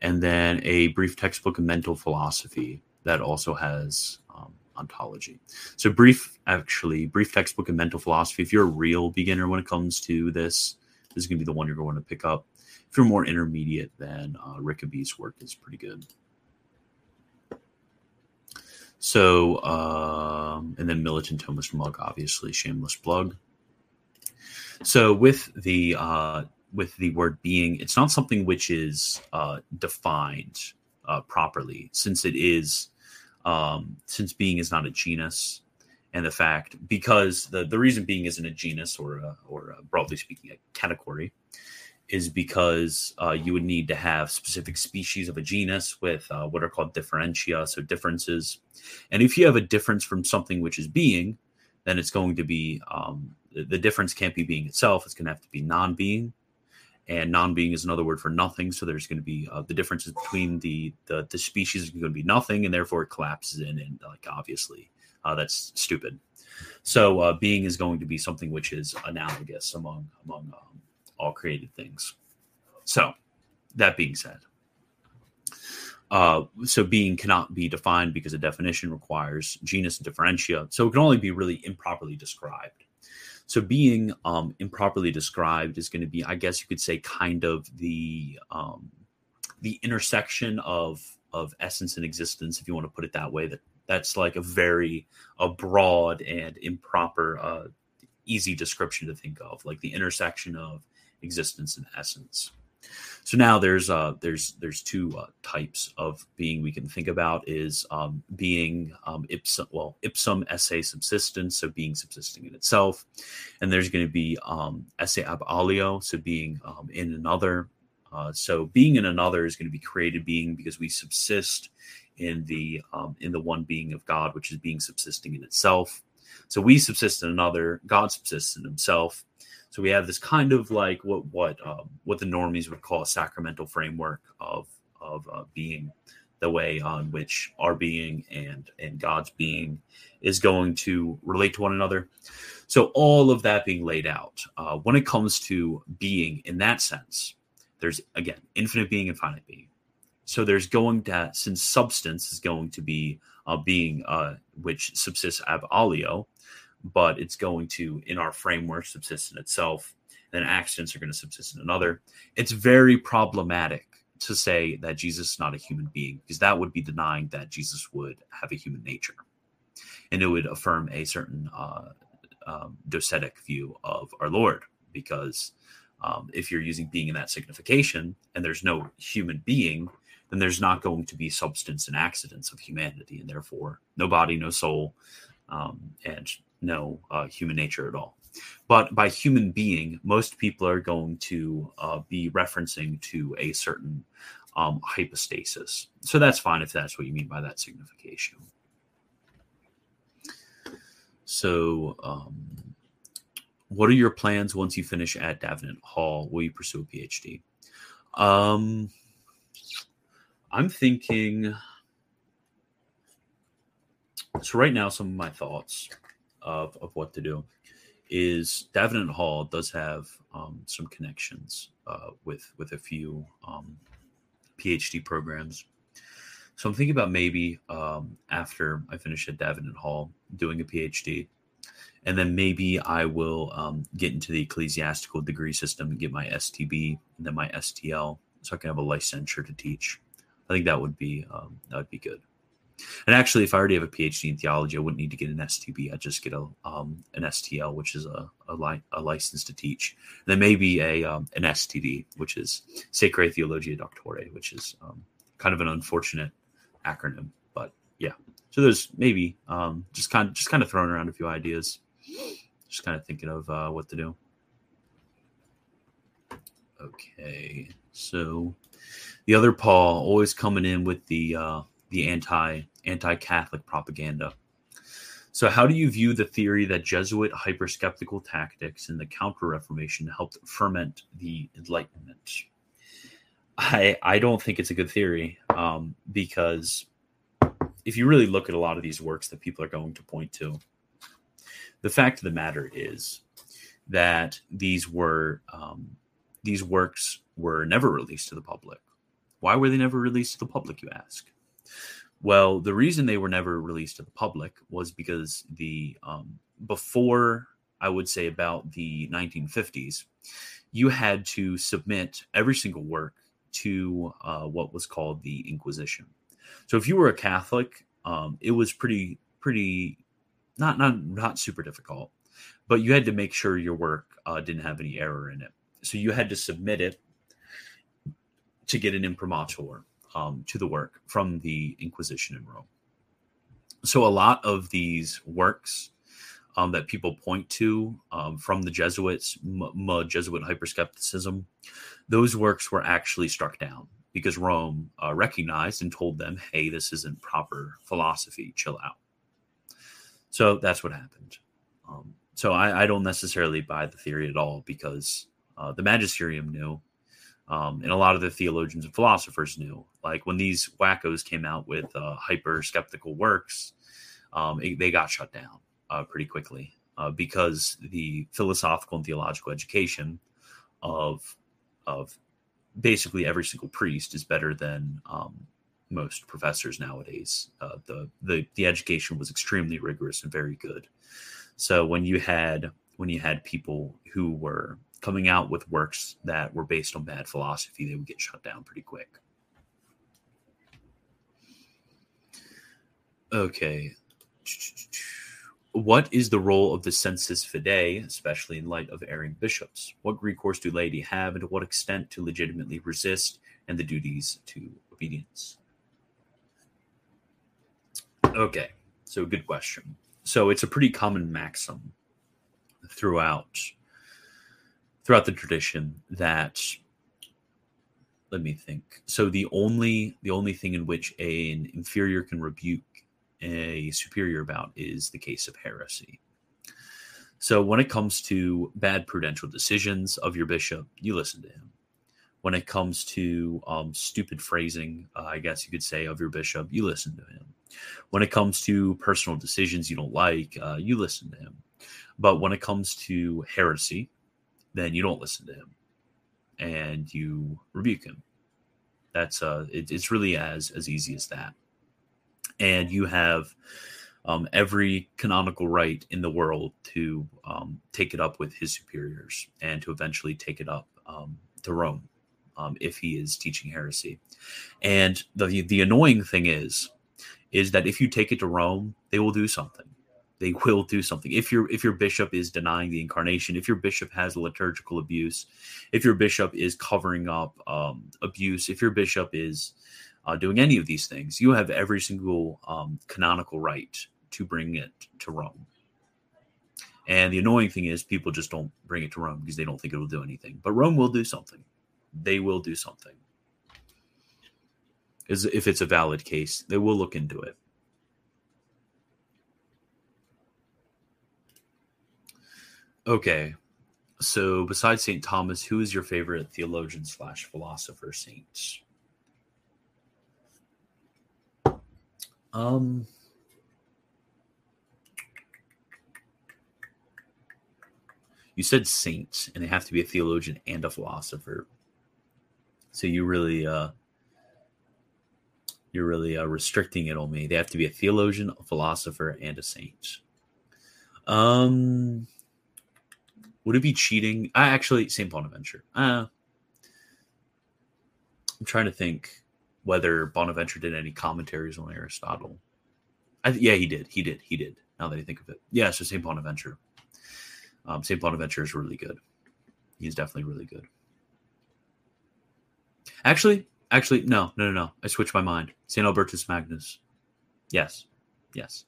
And then a brief textbook of mental philosophy that also has um, ontology. So brief actually brief textbook of mental philosophy. If you're a real beginner when it comes to this this is going to be the one you're going to pick up. If you're more intermediate then uh, rickaby's work is pretty good so, um, and then Militant Thomist Mug, obviously, shameless plug. So, with the uh, with the word being, it's not something which is uh, defined uh, properly, since it is um, since being is not a genus, and the fact because the the reason being isn't a genus or a, or a, broadly speaking a category is because uh, you would need to have specific species of a genus with uh, what are called differentia, so differences. And if you have a difference from something which is being, then it's going to be um, the difference can't be being itself. It's going to have to be non-being, and non-being is another word for nothing. So there's going to be uh, the differences between the, the the species is going to be nothing, and therefore it collapses in. And like obviously, uh, that's stupid. So uh, being is going to be something which is analogous among among um, all created things. So, that being said, uh, so being cannot be defined because a definition requires genus and differentia. So it can only be really improperly described. So being um, improperly described is going to be, I guess you could say, kind of the um, the intersection of of essence and existence, if you want to put it that way. That that's like a very a broad and improper, uh, easy description to think of, like the intersection of existence and essence. So now there's uh, there's there's two uh, types of being we can think about is um, being um, ipsum well ipsum esse subsistens so being subsisting in itself, and there's going to be um, esse ab alio so being um, in another. Uh, so being in another is going to be created being because we subsist in the um, in the one being of God, which is being subsisting in itself. So we subsist in another, God subsists in Himself so we have this kind of like what what um, what the normies would call a sacramental framework of of uh, being, the way on which our being and and God's being is going to relate to one another. So all of that being laid out uh, when it comes to being in that sense, there's again infinite being and finite being. So there's going to since substance is going to be a being uh, which subsists ab alio, but it's going to, in our framework, subsist in itself. Then accidents are going to subsist in another. It's very problematic to say that Jesus is not a human being because that would be denying that Jesus would have a human nature. And it would affirm a certain uh, um, docetic view of our Lord because um, if you're using being in that signification and there's no human being, then there's not going to be substance and accidents of humanity, and therefore no body, no soul, um, and no uh, human nature at all. But by human being, most people are going to uh, be referencing to a certain um, hypostasis. So that's fine if that's what you mean by that signification. So, um, what are your plans once you finish at Davenant Hall? Will you pursue a PhD? Um, I'm thinking. So right now, some of my thoughts of, of what to do is Davenant Hall does have um, some connections uh, with with a few um, PhD programs. So I'm thinking about maybe um, after I finish at Davenant Hall doing a PhD, and then maybe I will um, get into the ecclesiastical degree system and get my STB and then my STL, so I can have a licensure to teach. I think that would be um, that would be good. And actually, if I already have a PhD in theology, I wouldn't need to get an STB. I'd just get a um, an STL, which is a a, li- a license to teach. And then maybe a um, an STD, which is Sacrae Theologiae Doctore, which is um, kind of an unfortunate acronym, but yeah. So there's maybe um, just kind of just kind of throwing around a few ideas, just kind of thinking of uh, what to do. Okay, so the other Paul always coming in with the uh, the anti anti Catholic propaganda. So, how do you view the theory that Jesuit hyperskeptical tactics in the Counter Reformation helped ferment the Enlightenment? I I don't think it's a good theory um, because if you really look at a lot of these works that people are going to point to, the fact of the matter is that these were um, these works were never released to the public. Why were they never released to the public? You ask. Well, the reason they were never released to the public was because the um, before I would say about the 1950s, you had to submit every single work to uh, what was called the Inquisition. So if you were a Catholic, um, it was pretty pretty not not not super difficult, but you had to make sure your work uh, didn't have any error in it. So you had to submit it to get an imprimatur um, to the work from the Inquisition in Rome. So a lot of these works um, that people point to um, from the Jesuits, m- m- Jesuit hyperskepticism, those works were actually struck down because Rome uh, recognized and told them, "Hey, this isn't proper philosophy. Chill out." So that's what happened. Um, so I, I, don't necessarily buy the theory at all because uh, the magisterium knew um, and a lot of the theologians and philosophers knew. Like when these wackos came out with uh, hyper skeptical works, um, it, they got shut down uh, pretty quickly uh, because the philosophical and theological education of of basically every single priest is better than um, most professors nowadays. Uh, the the the education was extremely rigorous and very good. So when you had when you had people who were coming out with works that were based on bad philosophy, they would get shut down pretty quick. Okay. What is the role of the sensus fidei, especially in light of erring bishops? What recourse do laity have, and to what extent to legitimately resist, and the duties to obedience? Okay, so good question. So it's a pretty common maxim throughout throughout the tradition that let me think. So the only the only thing in which a, an inferior can rebuke a superior about is the case of heresy. So when it comes to bad prudential decisions of your bishop, you listen to him. When it comes to um, stupid phrasing, uh, I guess you could say, of your bishop, you listen to him. When it comes to personal decisions you don't like, uh, you listen to him. But when it comes to heresy, then you don't listen to him and you rebuke him. That's uh, it, it's really as as easy as that. And you have um, every canonical right in the world to um, take it up with his superiors and to eventually take it up um, to Rome um, if he is teaching heresy. And the the annoying thing is, is that if you take it to Rome, they will do something they will do something. If your if your bishop is denying the incarnation, if your bishop has liturgical abuse, if your bishop is covering up um, abuse, if your bishop is uh, doing any of these things, you have every single um, canonical right to bring it to Rome. And the annoying thing is, people just don't bring it to Rome because they don't think it will do anything. But Rome will do something. They will do something. Is if it's a valid case, they will look into it. Okay. So besides St. Thomas, who is your favorite theologian slash philosopher saint? Um You said saint, and they have to be a theologian and a philosopher. So you really uh you're really uh, restricting it on me. They have to be a theologian, a philosopher, and a saint. Um would it be cheating? I actually St. Bonaventure. Uh, I'm trying to think whether Bonaventure did any commentaries on Aristotle. I, yeah, he did. He did. He did. Now that I think of it, yeah. So St. Bonaventure. Um, St. Bonaventure is really good. He's definitely really good. Actually, actually, no, no, no, no. I switched my mind. St. Albertus Magnus. Yes, yes.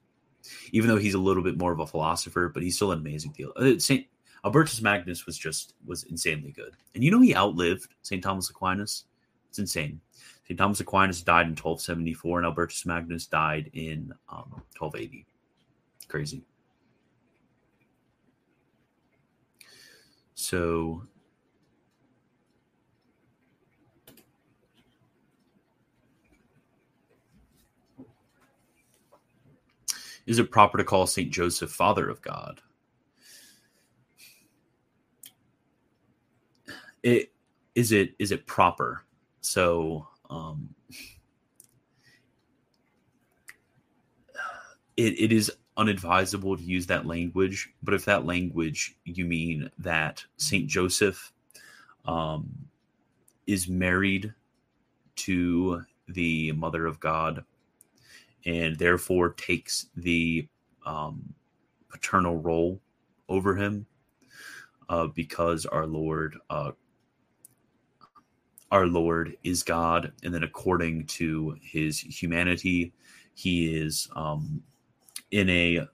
Even though he's a little bit more of a philosopher, but he's still an amazing deal. Uh, Saint Albertus Magnus was just was insanely good. And you know he outlived St. Thomas Aquinas? It's insane. St. Thomas Aquinas died in 1274 and Albertus Magnus died in um, 1280. Crazy. So Is it proper to call St. Joseph Father of God? It is it is it proper? So um it, it is unadvisable to use that language but if that language you mean that saint joseph um is married to the mother of god and therefore takes the um paternal role over him uh, because our lord uh, our Lord is God, and then according to his humanity, he is um, in a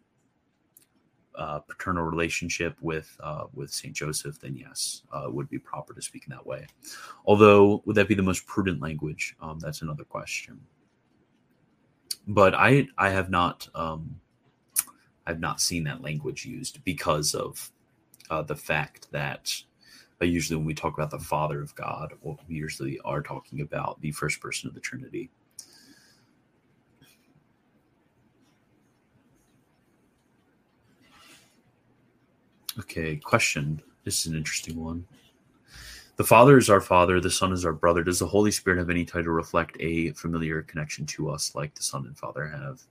uh, paternal relationship with uh, with Saint Joseph, then yes, uh, would be proper to speak in that way. Although, would that be the most prudent language? Um, that's another question. But I I have not um, I've not seen that language used because of uh, the fact that usually when we talk about the Father of God, we usually are talking about the first person of the Trinity. Okay, question. This is an interesting one. The Father is our Father, the Son is our brother. Does the Holy Spirit have any title reflect a familiar connection to us like the Son and Father have?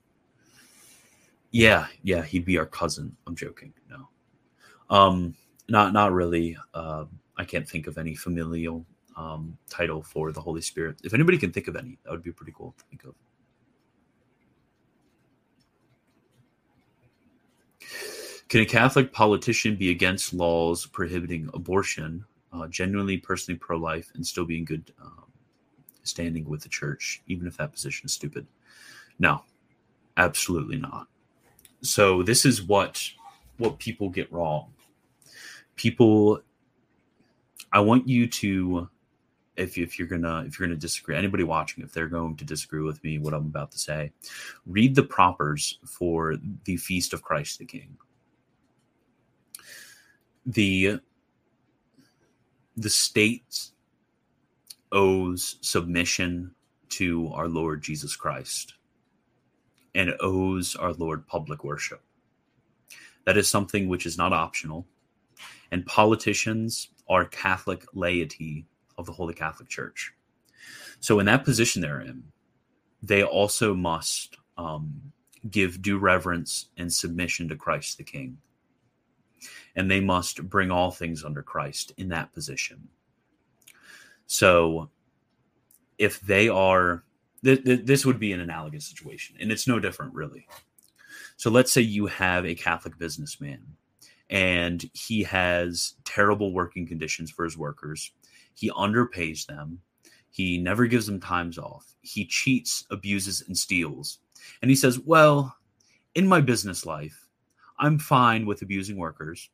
Yeah, yeah, he'd be our cousin. I'm joking. No. Um, not not really. Uh, I can't think of any familial um, title for the Holy Spirit. If anybody can think of any, that would be pretty cool to think of. Can a Catholic politician be against laws prohibiting abortion, uh, genuinely personally pro life, and still be in good um, standing with the church, even if that position is stupid? No, absolutely not. So this is what what people get wrong. People, I want you to, if if you're gonna if you're gonna disagree, anybody watching, if they're going to disagree with me, what I'm about to say, read the propers for the feast of Christ the King the the state owes submission to our Lord Jesus Christ and owes our Lord public worship. That is something which is not optional. And politicians are Catholic laity of the Holy Catholic Church. So, in that position they're in, they also must um, give due reverence and submission to Christ the King and they must bring all things under Christ in that position. So if they are, th- th- this would be an analogous situation, and it's no different, really. So let's say you have a Catholic businessman and he has terrible working conditions for his workers. He underpays them. He never gives them times off. He cheats, abuses, and steals. And he says, Well, in my business life, I'm fine with abusing workers.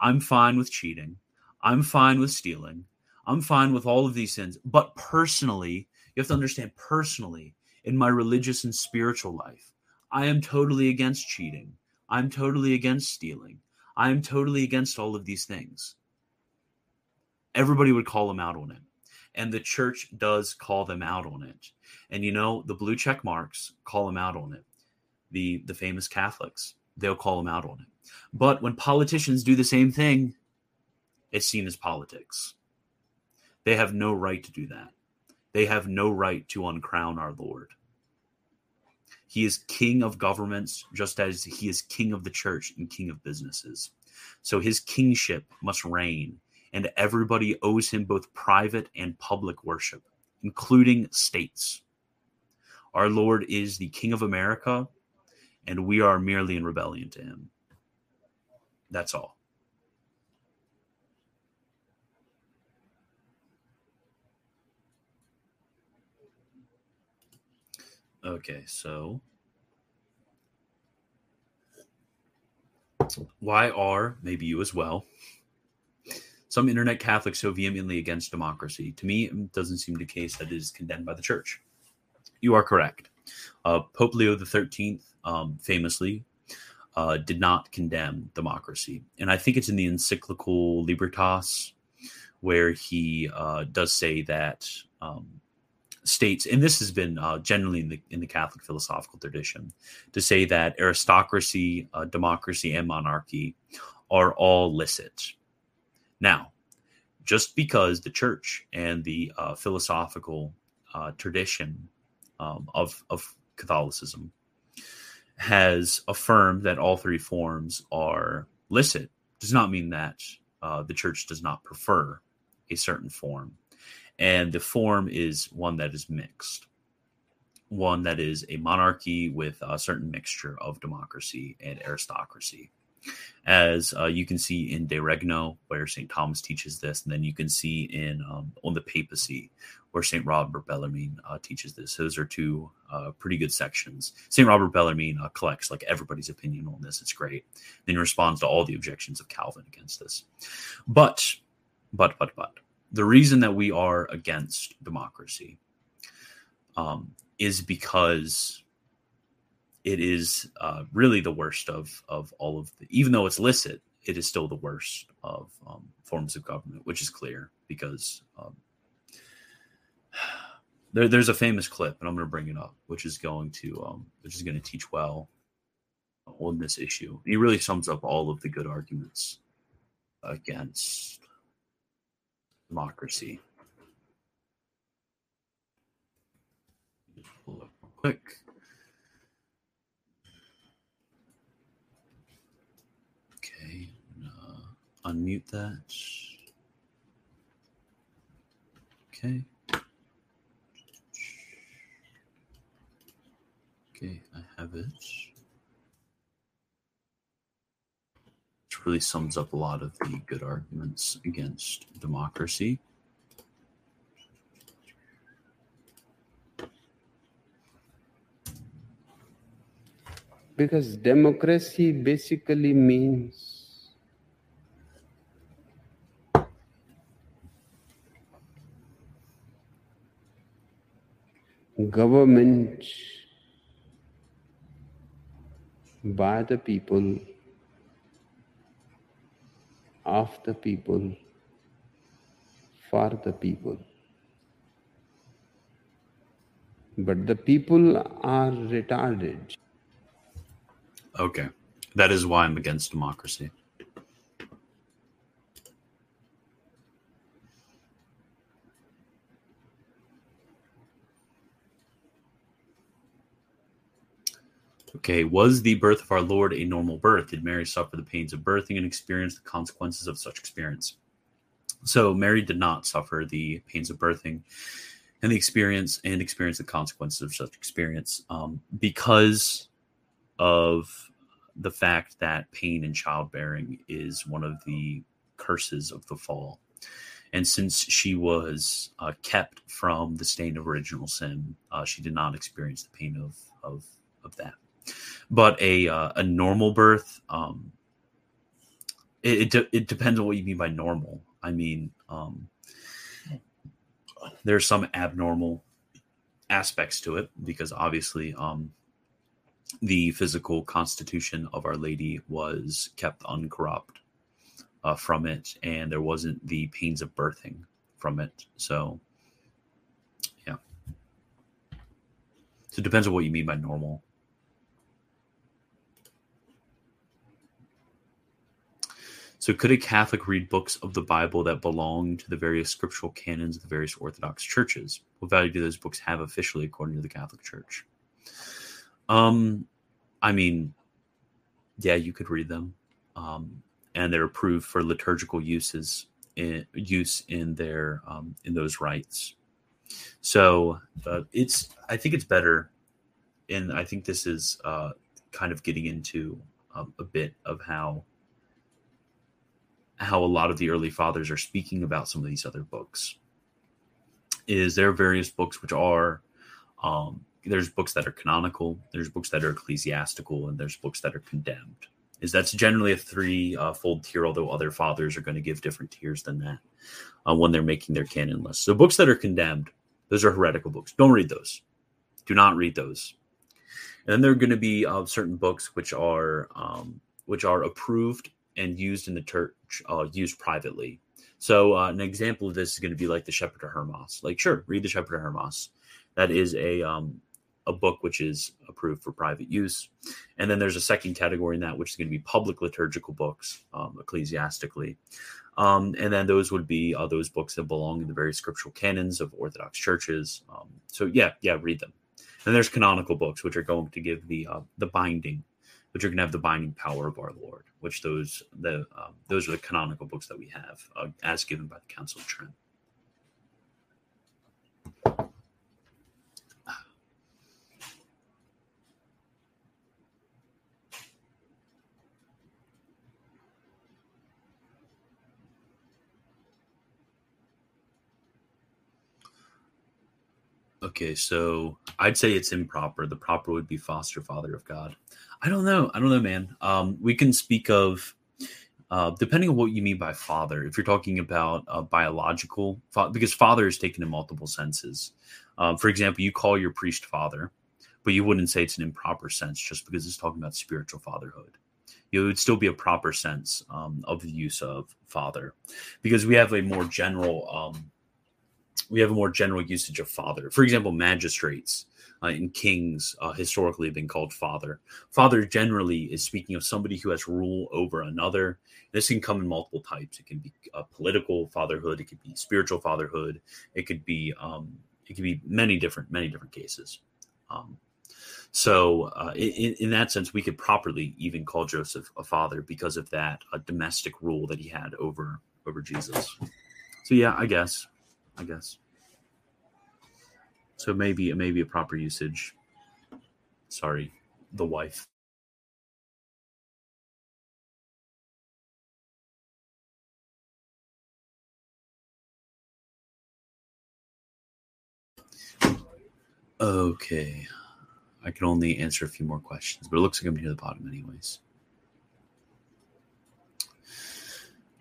I'm fine with cheating. I'm fine with stealing. I'm fine with all of these sins. But personally, you have to understand personally, in my religious and spiritual life, I am totally against cheating. I'm totally against stealing. I am totally against all of these things. Everybody would call him out on it. And the church does call them out on it. And you know, the blue check marks call them out on it. The the famous Catholics, they'll call them out on it. But when politicians do the same thing, it's seen as politics. They have no right to do that. They have no right to uncrown our Lord. He is king of governments, just as he is king of the church and king of businesses. So his kingship must reign, and everybody owes him both private and public worship, including states. Our Lord is the King of America, and we are merely in rebellion to him. That's all. Okay, so why are, maybe you as well, some internet Catholics so vehemently against democracy? To me, it doesn't seem the case that it is condemned by the church. You are correct. Uh, Pope Leo XIII um, famously uh, did not condemn democracy. And I think it's in the encyclical Libertas where he uh, does say that um, states, and this has been uh, generally in the, in the Catholic philosophical tradition, to say that aristocracy, uh, democracy, and monarchy are all licit. Now, just because the church and the uh, philosophical uh, tradition um, of, of Catholicism has affirmed that all three forms are licit does not mean that uh, the church does not prefer a certain form. And the form is one that is mixed, one that is a monarchy with a certain mixture of democracy and aristocracy. As uh, you can see in De Regno, where St. Thomas teaches this, and then you can see in um, on the papacy, where St. Robert Bellarmine uh, teaches this. Those are two uh, pretty good sections. St. Robert Bellarmine uh, collects like everybody's opinion on this. It's great. Then he responds to all the objections of Calvin against this. But, but, but, but, the reason that we are against democracy um, is because it is uh, really the worst of of all of the. Even though it's licit, it is still the worst of um, forms of government, which is clear because um, (sighs) there, there's a famous clip, and I'm going to bring it up, which is going to um, which is going to teach well on this issue. He really sums up all of the good arguments against democracy. Pull up real quick. Okay, uh, unmute that. Okay. Okay, I have it. Really sums up a lot of the good arguments against democracy. Because democracy basically means government by the people, of the people, for the people. But the people are retarded. Okay. That is why I'm against democracy. Okay, was the birth of our Lord a normal birth? Did Mary suffer the pains of birthing and experience the consequences of such experience? So Mary did not suffer the pains of birthing and the experience and experience the consequences of such experience um, because of the fact that pain in childbearing is one of the curses of the fall. And since she was uh, kept from the stain of original sin, uh, she did not experience the pain of, of, of that. But a, uh, a normal birth, um, it, it, de- it, depends on what you mean by normal. I mean, um, there's some abnormal aspects to it because obviously um, the physical constitution of Our Lady was kept uncorrupt uh, from it, and there wasn't the pains of birthing from it. So, yeah. So it depends on what you mean by normal. So, could a Catholic read books of the Bible that belong to the various scriptural canons of the various Orthodox churches? What value do those books have officially according to the Catholic Church? Um, I mean, yeah, you could read them, um, and they're approved for liturgical uses in, use in their um, in those rites. So uh, it's I think it's better, and I think this is uh, kind of getting into um, a bit of how how a lot of the early fathers are speaking about some of these other books is there are various books which are um, there's books that are canonical there's books that are ecclesiastical and there's books that are condemned. Is that's generally a three uh, fold tier although other fathers are going to give different tiers than that uh, when they're making their canon list so books that are condemned those are heretical books. Don't read those. Do not read those. And then there are going to be uh, certain books which are um, which are approved and used in the church, uh, used privately. So uh, an example of this is going to be like the Shepherd of Hermas. Like, sure, read the Shepherd of Hermas. That is a um, a book which is approved for private use. And then there's a second category in that, which is going to be public liturgical books, um, ecclesiastically. Um, and then those would be uh, those books that belong in the various scriptural canons of Orthodox churches. Um, so yeah, yeah, read them. And there's canonical books, which are going to give the uh, the binding but you're going to have the binding power of our Lord, which those the um, those are the canonical books that we have uh, as given by the Council of Trent. Okay, so I'd say it's improper. The proper would be foster father of God. I don't know. I don't know, man. Um, we can speak of, uh, depending on what you mean by father. If you're talking about a biological, fa- because father is taken in multiple senses. Um, for example, you call your priest father, but you wouldn't say it's an improper sense just because it's talking about spiritual fatherhood. It would still be a proper sense um, of the use of father, because we have a more general, um, we have a more general usage of father. For example, magistrates uh, and kings uh, historically have been called father. Father generally is speaking of somebody who has rule over another. This can come in multiple types. It can be a political fatherhood. It could be spiritual fatherhood. It could be um, it could be many different many different cases. Um, so, uh, in, in, that sense, we could properly even call Joseph a father because of that a domestic rule that he had over over Jesus. So, yeah, I guess, I guess. So maybe maybe a proper usage. Sorry, the wife. Okay. I can only answer a few more questions, but it looks like I'm near the bottom, anyways.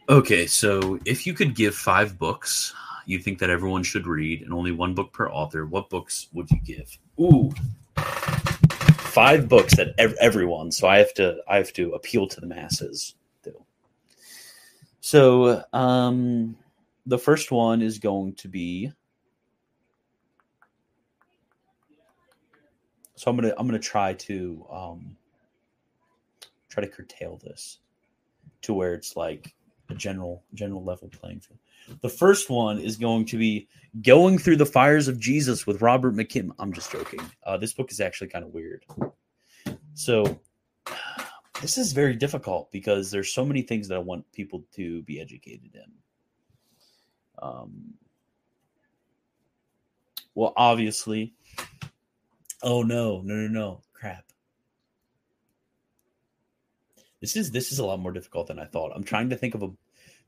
Okay, so if you could give five books you think that everyone should read and only one book per author, what books would you give? Ooh, five books that ev- everyone. So I have to I have to appeal to the masses. So um, the first one is going to be So I'm gonna I'm gonna try to um, try to curtail this to where it's like a general general level playing field. The first one is going to be going through the fires of Jesus with Robert McKim. I'm just joking. Uh, this book is actually kind of weird. So this is very difficult because there's so many things that I want people to be educated in. Um, well, obviously, Oh no, no, no, no. Crap. This is this is a lot more difficult than I thought. I'm trying to think of a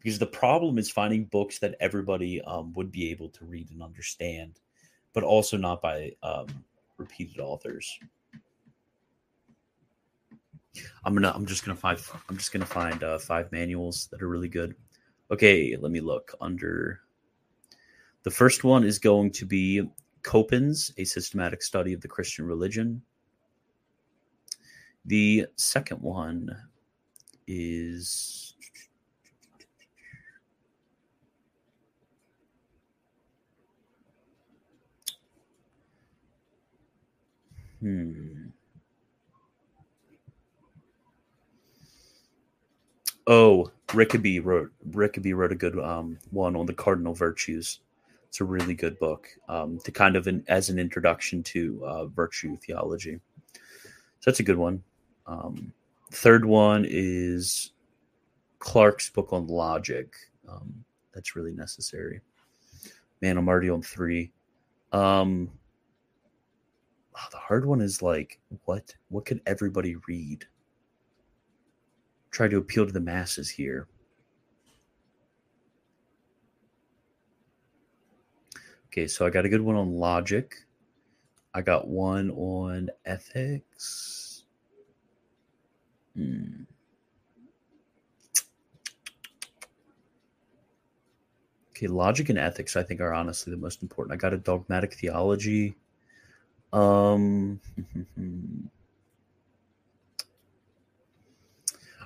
because the problem is finding books that everybody um, would be able to read and understand, but also not by um, repeated authors. I'm gonna I'm just gonna find I'm just gonna find uh, five manuals that are really good. Okay, let me look under. The first one is going to be Coppens, A Systematic Study of the Christian Religion. The second one is hmm. Oh, Rickaby wrote Rickaby wrote a good um, one on the cardinal virtues. It's a really good book um, to kind of an, as an introduction to uh, virtue theology. So that's a good one. Um, third one is Clark's book on logic. Um, that's really necessary. Man, I'm already on three. Um, oh, the hard one is like, what? What could everybody read? Try to appeal to the masses here. Okay, so I got a good one on logic. I got one on ethics. Hmm. Okay, logic and ethics I think are honestly the most important. I got a dogmatic theology. Um (laughs)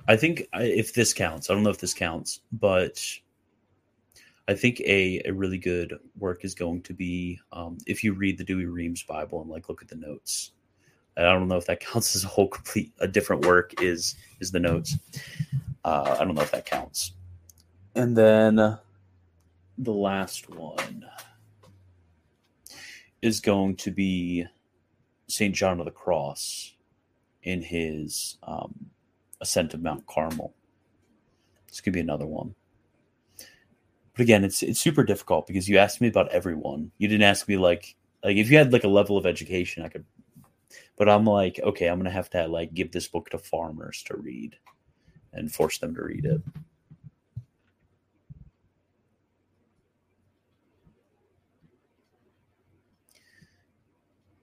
I think if this counts, I don't know if this counts, but I think a, a really good work is going to be um, if you read the Douay-Rheims Bible and like look at the notes. I don't know if that (laughs) counts as a whole complete a different work is is the notes. Uh, I don't know if that counts. And then the last one is going to be Saint John of the Cross in his um, ascent of Mount Carmel. This could be another one. But again, it's it's super difficult because you asked me about everyone. You didn't ask me like like if you had like a level of education, I could. But I'm like, okay, I'm gonna have to like give this book to farmers to read, and force them to read it.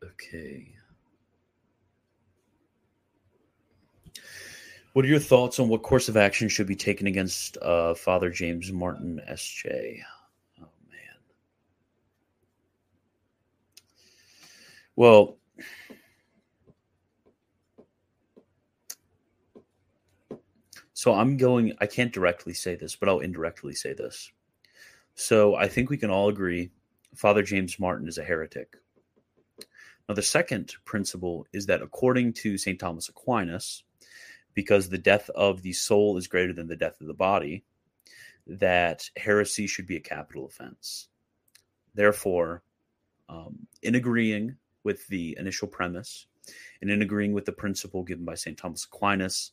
Okay. What are your thoughts on what course of action should be taken against uh, Father James Martin, S.J.? Oh, man. Well, so I'm going, I can't directly say this, but I'll indirectly say this. So I think we can all agree Father James Martin is a heretic. Now, the second principle is that according to St. Thomas Aquinas, because the death of the soul is greater than the death of the body, that heresy should be a capital offense. Therefore, um, in agreeing with the initial premise and in agreeing with the principle given by St. Thomas Aquinas,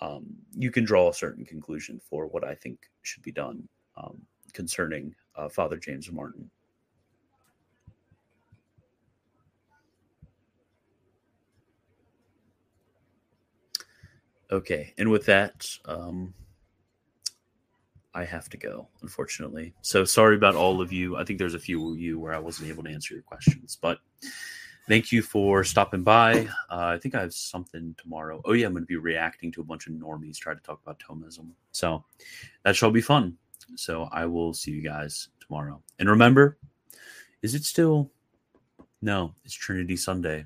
um, you can draw a certain conclusion for what I think should be done um, concerning uh, Father James Martin. Okay, and with that, um, I have to go, unfortunately. So sorry about all of you. I think there's a few of you where I wasn't able to answer your questions, but thank you for stopping by. Uh, I think I have something tomorrow. Oh yeah, I'm going to be reacting to a bunch of normies try to talk about Thomism. So that shall be fun. So I will see you guys tomorrow. And remember, is it still? No, it's Trinity Sunday.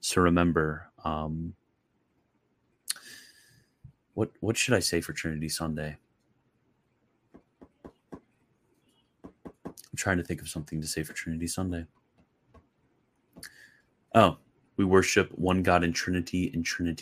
So remember, um, what what should I say for Trinity Sunday? I'm trying to think of something to say for Trinity Sunday. Oh, we worship one God in Trinity and Trinity